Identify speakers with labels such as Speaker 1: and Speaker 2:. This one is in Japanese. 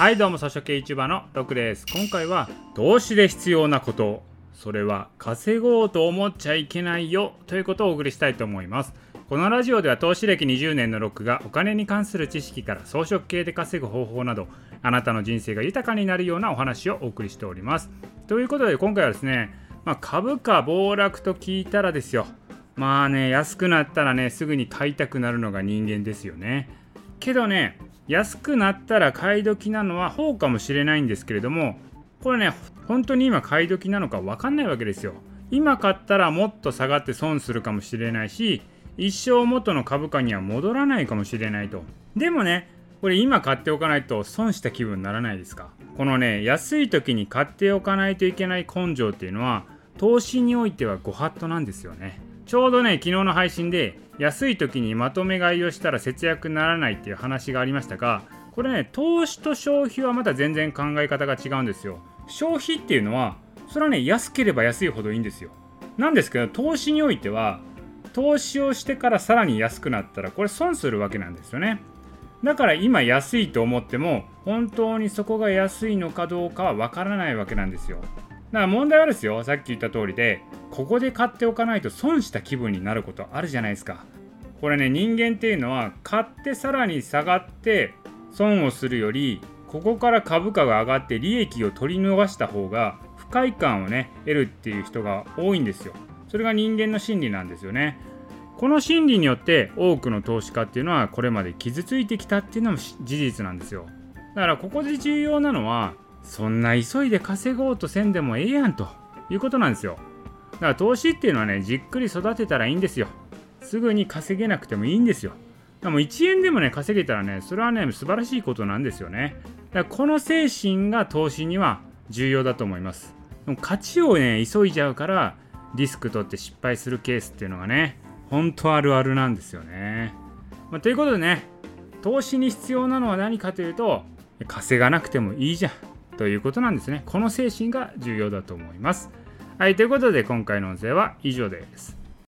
Speaker 1: はいどうも草食系 YouTuber のロクです。今回は投資で必要なことそれは稼ごうと思っちゃいけないよということをお送りしたいと思います。このラジオでは投資歴20年のロックがお金に関する知識から装飾系で稼ぐ方法などあなたの人生が豊かになるようなお話をお送りしております。ということで今回はですね、まあ、株価暴落と聞いたらですよ。まあね安くなったらねすぐに買いたくなるのが人間ですよね。けどね安くなったら買い時なのは方かもしれないんですけれどもこれね本当に今買い時なのか分かんないわけですよ。今買ったらもっと下がって損するかもしれないし一生元の株価には戻らないかもしれないと。でもねこれ今買っておかないと損した気分にならないですか。このね安い時に買っておかないといけない根性っていうのは投資においてはご法度なんですよね。ちょうどね昨日の配信で安い時にまとめ買いをしたら節約にならないっていう話がありましたがこれね投資と消費はまた全然考え方が違うんですよ。消費っていうのはそれはね安ければ安いほどいいんですよ。なんですけど投資においては投資をしてからさらに安くなったらこれ損するわけなんですよね。だから今安いと思っても本当にそこが安いのかどうかはわからないわけなんですよ。だから問題はですよさっき言った通りでここで買っておかないと損した気分になることあるじゃないですか。これね人間っていうのは買ってさらに下がって損をするよりここから株価が上がって利益を取り逃した方が不快感をね得るっていう人が多いんですよ。それが人間の心理なんですよね。この心理によって多くの投資家っていうのはこれまで傷ついてきたっていうのも事実なんですよ。だからここで重要なのはそんな急いで稼ごうとせんでもええやんということなんですよ。だから投資っていうのはね、じっくり育てたらいいんですよ。すぐに稼げなくてもいいんですよ。でも1円でもね、稼げたらね、それはね、素晴らしいことなんですよね。だからこの精神が投資には重要だと思います。でも勝ちをね、急いじゃうから、リスク取って失敗するケースっていうのがね、本当あるあるなんですよね。まあ、ということでね、投資に必要なのは何かというと、稼がなくてもいいじゃん。ということなんですね。この精神が重要だと思います。はい、ということで今回の音声は以上です。